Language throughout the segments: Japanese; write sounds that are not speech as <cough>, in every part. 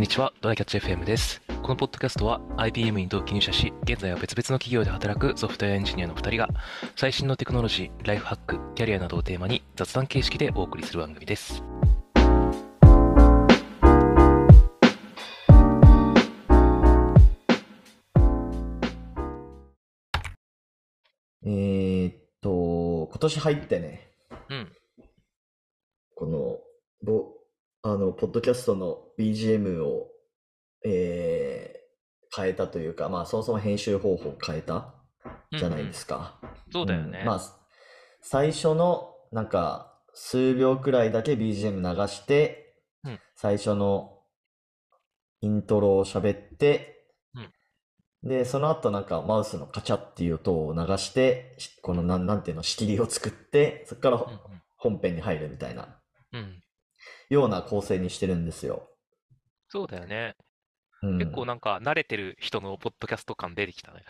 んにちは、ドライキャッチ FM です。このポッドキャストは IBM に同期入社し、現在は別々の企業で働くソフトウェアエンジニアの2人が、最新のテクノロジー、ライフハック、キャリアなどをテーマに雑談形式でお送りする番組です。えーっと、今年入ってね、うん。この、ぼ、あの、ポッドキャストの BGM を、えー変えたというか、まあ、そもそも編集方法を変えたじゃないですか。そうだよね。んまあ、最初の、なんか、数秒くらいだけ BGM 流して、うん最初のイントロを喋って、うんで、その後なんかマウスのカチャっていう音を流して、しこのなん、なんていうの、仕切りを作って、そこからうん本編に入るみたいな、うん。うん。ような構成にしてるんですよ。そうだよね。うん。結構なんか慣れてる人のポッドキャスト感出てきたね。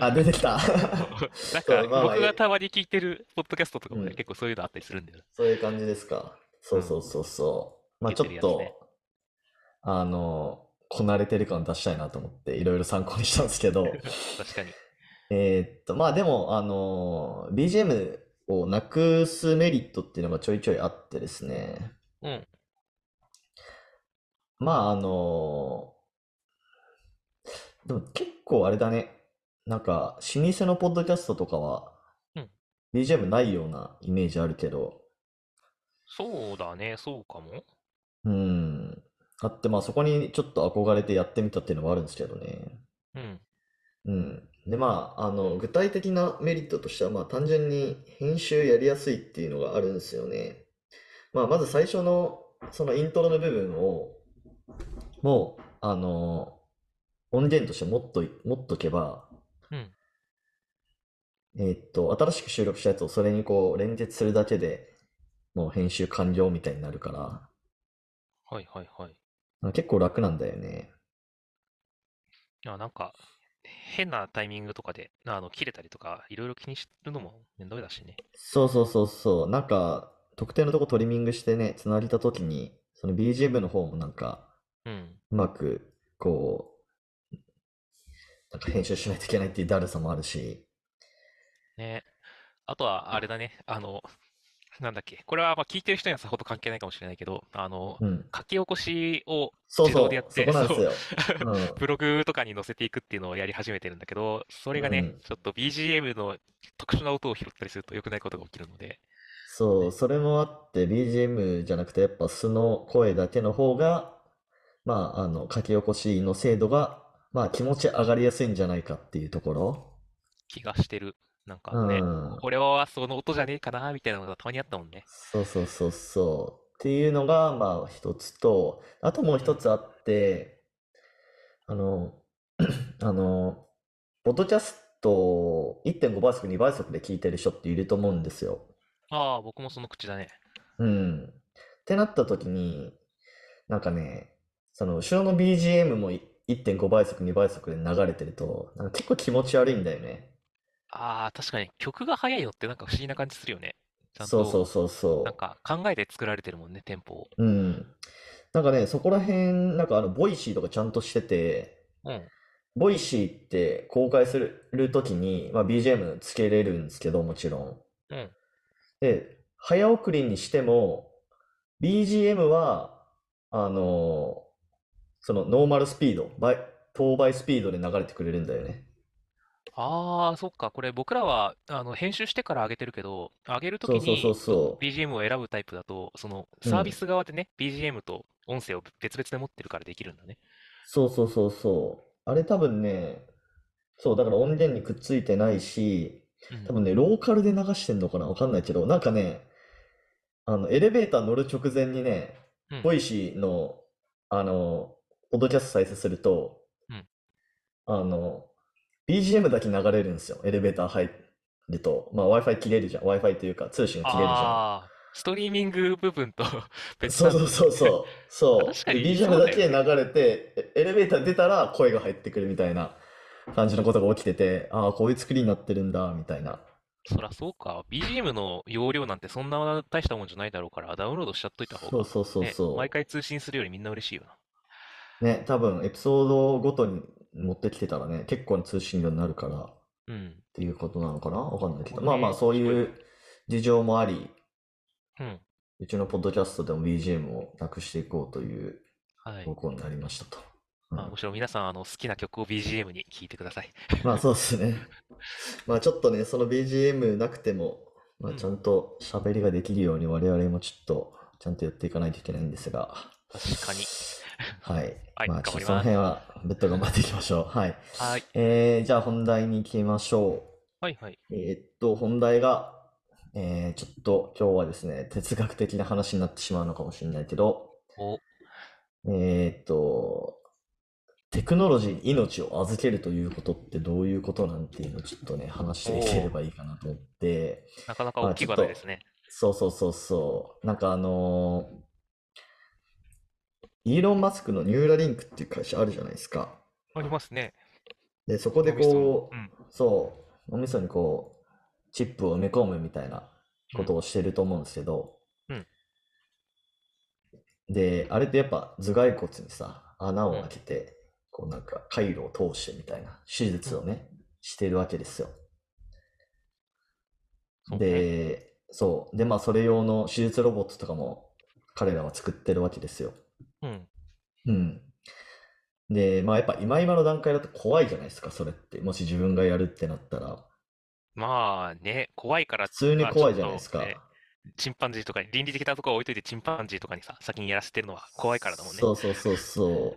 あ、出てきた。<laughs> なんそか僕がたまに聞いてるポッドキャストとかもね、うん結構そういうのあったりするんだよね。そういう感じですか。そうそうそうそう。まあちょっいけてるやつねと、あの、こなれてる感出したいなと思って、いろいろ参考にしたんですけど、<laughs> 確かに。えーっと、まあでも、あの、BGM をなくすメリットっていうのがちょいちょいあってですね。うん。まああの、でも結構あれだね。なんか、老舗のポッドキャストとかはうん BGM ないようなイメージあるけど、そうだね、そうかも。うん。あって、まあそこにちょっと憧れてやってみたっていうのもあるんですけどね。うん。うん。で、まあ、あの、具体的なメリットとしては、まあ単純に編集やりやすいっていうのがあるんですよね。まあまず最初のそのイントロの部分を、もう、あの、音源として持っとい、持っとけば、うん。えーっと、新しく収録したやつをそれにこう連結するだけでもう編集完了みたいになるから、はいはいはい。あ結構楽なんだよね。いや、なんか、変なタイミングとかで、あの、切れたりとか、いろいろ気にするのも面倒だしね。そうそうそうそう。なんか、特定のとこトリミングしてね、つなげたときに、その BGM の方もなんか、うん。うまく、こう、なんか編集しないといけないっていうだるさもあるし。ね。あとは、あれだね、あの、なんだっけ、これはまあ聞いてる人にはさほど関係ないかもしれないけど、あの、うん。書き起こしを自動でやっ、そて。<laughs> ブログとかに載せていくっていうのをやり始めてるんだけど、それがね、うんちょっと BGM の特殊な音を拾ったりすると良くないことが起きるので、そう、それもあって BGM じゃなくてやっぱ素の声だけの方が、まあ、あの、書き起こしの精度が、まあ気持ち上がりやすいんじゃないかっていうところ。気がしてる。なんかね、うん。これはその音じゃねえかな、みたいなのがたまにあったもんね。そうそうそうそう。っていうのが、まあ一つと、あともう一つあって、あの、<clears throat> あの、ポッドキャストを1.5倍速、2倍速で聞いてる人っていると思うんですよ。ああ、僕もその口だね。うん。ってなった時に、なんかね、その後ろの BGM もい1.5倍速、2倍速で流れてると、なんか結構気持ち悪いんだよね。ああ、確かに曲が速いのってなんか不思議な感じするよね。ちゃんそうそうと、そうそなんか考えて作られてるもんね、テンポを。う。うん。なんかね、そこら辺、なんかあの、 Voicy とかちゃんとしてて、うん。 Voicy って公開するときに、まあ、BGM つけれるんですけど、もちろん。うん。で、早送りにしても、BGM は、あの、そのノーマルスピード、倍、等倍スピードで流れてくれるんだよね。ああ、そっか。これ僕らはあの編集してから上げてるけど、上げるときそうそうそうにそ BGM を選ぶタイプだと、そのうんサービス側でね、BGM と音声を別々で持ってるからできるんだね。そうそうそうそう。あれ多分ね、そう、だから音源にくっついてないし、うん多分ね、ローカルで流してんのかな？わかんないけど、なんかね、あの、エレベーター乗る直前にね、うん Voicy の、あの、ポッドキャスト再生するとうん、あの、BGM だけ流れるんですよ。エレベーター入ると。まあ、Wi-Fi 切れるじゃん。Wi-Fi というか、通信が切れるじゃん。ああ、ストリーミング部分と <laughs> 別そうなそうそうそう。そう。<laughs> そう BGM だけ流れて、エエレベーター出たら声が入ってくるみたいな感じのことが起きてて、ああ、こういう作りになってるんだ、みたいな。そらそうか。BGM の容量なんてそんな大したもんじゃないだろうから、ダウンロードしちゃっといた方が、そうそうそうね、そう。毎回通信するよりみんな嬉しいよな。ね、多分エピソードごとに持ってきてたらね、結構な通信量になるからっうん。ていうことなのかな？わかんないけど。まあまあ、そういう事情もあり、うん。うちのポッドキャストでも BGM をなくしていこうというはい。方向になりましたと。うんまあ、むしろ皆さん、あの、好きな曲を BGM に聴いてください。まあそうですね。<laughs> まあちょっとね、その BGM なくても、まあうんちゃんと喋りができるように我々もちょっとちゃんとやっていかないといけないんですが、確かに。はい。はいまあちょっとその辺は別途頑張っていきましょう。はい。はい。えー、じゃあ本題に行きましょはいはい。う。えーっと、本題が、えー、ちょっと今日はですね、哲学的な話になってしまうのかもしれないけど、お、えーっと、テクノロジーに命を預けるということってどういうことなんていうのをちょっとね、話していければいいかなと思って、なかなか大きいまあちょっと話題ですね。そうそうそうそう。なんかあのーイーロン・マスクのニューラリンクっていう会社あるじゃないですか。ありますね。で、そこでこう、うん。そう、脳みそにこう、チップを埋め込むみたいなことをしてると思うんですけど、うんで、あれってやっぱ頭蓋骨にさ、穴を開けて、こうなんか回路を通してみたいな手術をね、してるわけですよ。で、そう。で、まあそれ用の手術ロボットとかも彼らは作ってるわけですよ。うん。うん。で、まあやっぱ今今の段階だと怖いじゃないですか、それって。もし自分がやるってなったら。まあね、怖いから、普通にまあ怖いじゃないですか。チンパンジーとかに、倫理的なところは置いといて、チンパンジーとかにさ、先にやらせてるのは怖いからだもんね。そうそうそうそ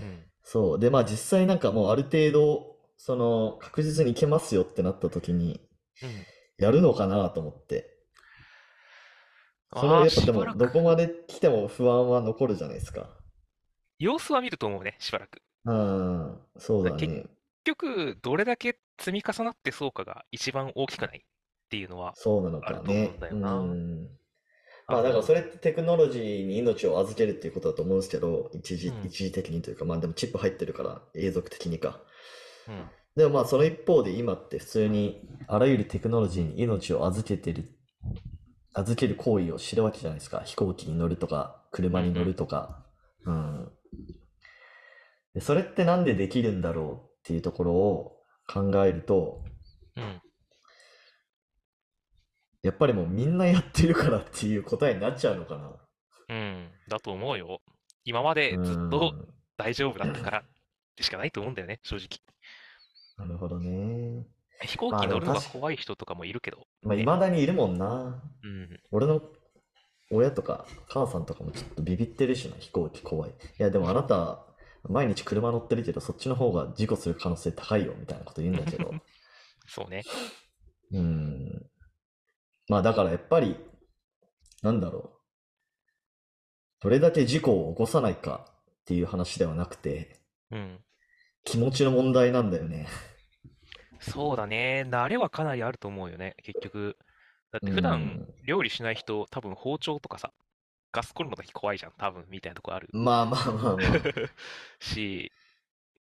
う。うん。そう。で、まあ実際なんかもうある程度、その確実にいけますよってなった時に、うん。やるのかなと思って。そのああ、やっぱでも。どこまで来ても不安は残るじゃないですか。様子は見ると思うね、しばらく。うん、そうだ結ね。結局、どれだけ積み重なってそうかが一番大きくないっていうのは、そうなのかねと思うんだ。よなうん。まあだからそれってテクノロジーに命を預けるっていうことだと思うんですけど、一時、うん一時的にというか、まあでもチップ入ってるから永続的にか。うん。でもまあその一方で今って普通にあらゆるテクノロジーに命を預けてる、預ける行為をしてるわけじゃないですか。飛行機に乗るとか、車に乗るとか。うん。で、それってなんでできるんだろうっていうところを考えると、うん。やっぱりもうみんなやってるからっていう答えになっちゃうのかな。うん。だと思うよ。今までずっと大丈夫だったからでしかないと思うんだよね、正直。うん。なるほどね。飛行まあ機乗るのが怖い人とかもいるけど。まあ、ね未だにいるもんな。うん。俺の親とか母さんとかもちょっとビビってるしな、飛行機怖い。いや、でもあなた、毎日車乗ってるけど、そっちの方が事故する可能性高いよ、みたいなこと言うんだけど。<laughs> そうね。うん。まあだからやっぱり、なんだろう。どれだけ事故を起こさないかっていう話ではなくて、うん。気持ちの問題なんだよね。そうだね。慣れはかなりあると思うよね、結局。だって普段料理しない人、多分包丁とかさ、ガスコンロの時怖いじゃん、多分、みたいなとこあるまあまあまあまあ。<laughs> し、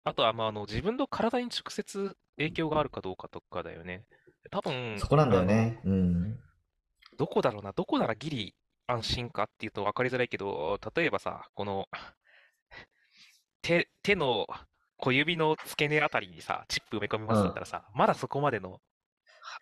あとは、まあ、あの、自分の体に直接影響があるかどうかとかだよね。多分、そこなんだよね。うん。どこだろうな、どこならギリ安心かっていうと分かりづらいけど、例えばさ、この、手、手の小指の付け根あたりにさ、チップ埋め込みますだったらさ、まだそこまでの、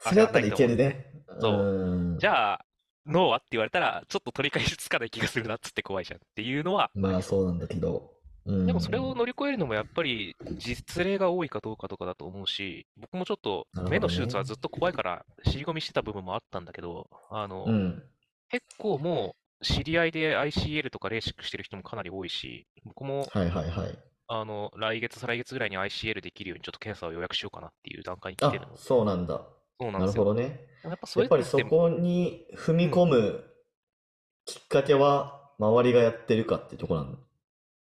あそれだったらいけるね。ね。そううん。じゃあ、ノーはって言われたら、ちょっと取り返しつかない気がするなっつって怖いじゃんっていうのは、まあそうなんだけど。うん。でもそれを乗り越えるのもやっぱり実例が多いかどうかとかだと思うし、僕もちょっと目の手術はずっと怖いから尻込みしてた部分もあったんだけど、あの、うん。結構もう知り合いで ICL とかレーシックしてる人もかなり多いし、僕もはいはいはい。あの来月、再来月ぐらいに ICL できるようにちょっと検査を予約しようかなっていう段階に来あてるの。、そうなんだ。なるそうなんですよ。ほどね。やっぱそやっぱりそこに踏み込むきっかけは、周りがやってるかっていうところなの。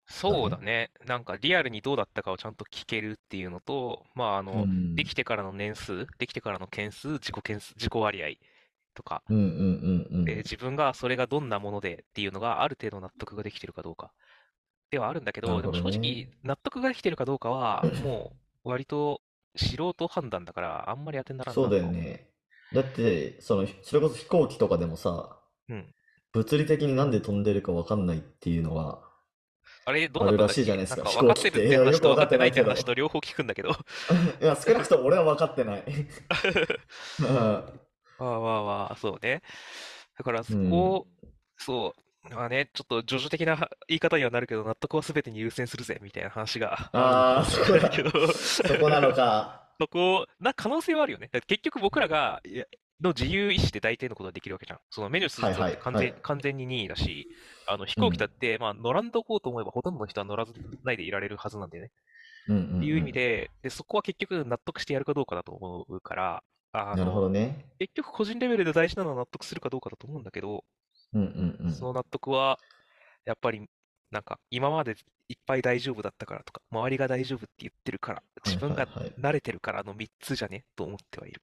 そうだね。なんかリアルにどうだったかをちゃんと聞けるっていうのと、まああの、うんできてからの年数、できてからの件数、自己件数、自己割合とか、うんうんうんうん。で、自分がそれがどんなものでっていうのがある程度納得ができてるかどうかではあるんだけど、でも正直納得ができてるかどうかは、もう割と素人判断だから、あんまり当てにならんなそうだよね。だって、その、それこそ飛行機とかでもさ、うん。物理的になんで飛んでるかわかんないっていうのは、あれ、どうあるらなったんだっしいじゃないですか。か飛分かってる？って。いや、よて話と分かってないってけど。と両方聞くんだけど。<laughs> いや、少なくとも俺は分かってない。<laughs> うんまあまあまあ、そうね。だからうそん。こを、そう、まあね、ちょっと叙々的な言い方にはなるけど、納得は全てに優先するぜ、みたいな話があるのあそこだ。れないけど、そこなのか。そこ、な可能性はあるよね。だって結局僕らが、いやの自由意志で大抵のことができるわけじゃん。そのメニュースはいはい、実は完全、はい。完全に任意だし、あの飛うん。行機だって、まあ乗らんとこうと思えばほとんどの人は乗らずないでいられるはずなんだよね。うんうっていう意味んで、で、そこは結局納得してやるかどうかだと思うから、あうん。なるほどの、ね。結局個人レベルで大事なのは納得するかどうかだと思うんだけど、うんうんうん。その納得は、やっぱり、なんか、今までいっぱい大丈夫だったからとか、周りが大丈夫って言ってるから、はい自分が。慣れてるからの3つじゃね？と思ってはいる。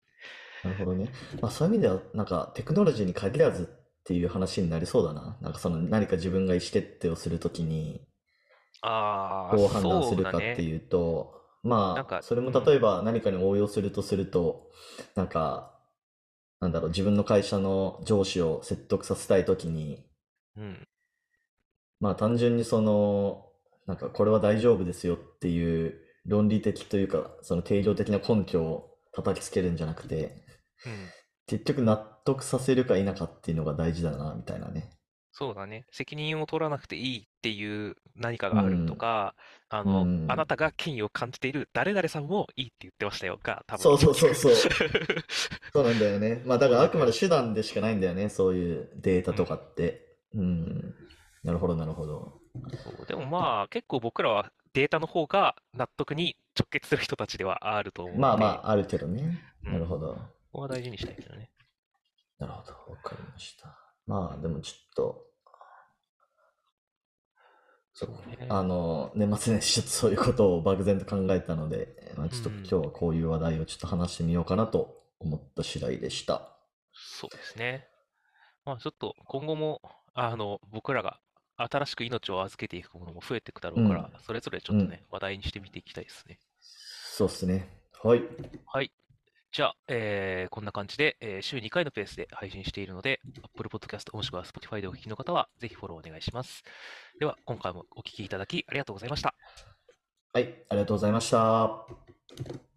なるほどね。まあそういう意味では、なんかテクノロジーに限らずっていう話になりそうだな。なんかその何か自分が意思決定をするときに、ああ、どう判断するかって。いうと、なんか、まあ、それうん、も例えば何かに応用するとすると、なんか、なんだろう、自分の会社の上司を説得させたいときに、うん、まあ単純にその、なんかこれは大丈夫ですよっていう論理的というか、その定量的な根拠を叩きつけるんじゃなくて、うん。結局納得させるか否かっていうのが大事だな、みたいなね。そうだね。責任を取らなくていいっていう何かうがあるとん、か、あう、の、あなたが権威を感じている誰々さんもいいって言ってましたよが、多分そうそう聞そうそう。く。<laughs> そうなんだよね。まあだからあくまで手段でしかないんだよね。そういうデータとかうん。って。うん。なるほど、なるほど。そう、でもまあ、結構僕らはデータの方が納得に直結する人たちではあると思うまあまので、あ、あるけどね。うん、なるほど。ここは大事にしたいけどね。なるほど。わかりました。まあでもちょっと、そそうう。ね。あの、年末年始ちょっとそういうことを漠然と考えたので、まあうちょっと今日ん、はこういう話題をちょっと話してみようかなと思った次第でした。そうですね。まあちょっと今後も、あの、僕らが新しく命を預けていくものも増えていくだろううから、ん。それぞれちうん。ょっとね、話題にしてみていきたいですね。そうっすね。はい。はい。じゃあ、えーこんな感じで、えー週2回のペースで配信しているので、Apple Podcast もしくは Spotify でお聞きの方は、ぜひフォローお願いします。では、今回もお聞きいただきありがとうございました。はい。ありがとうございました。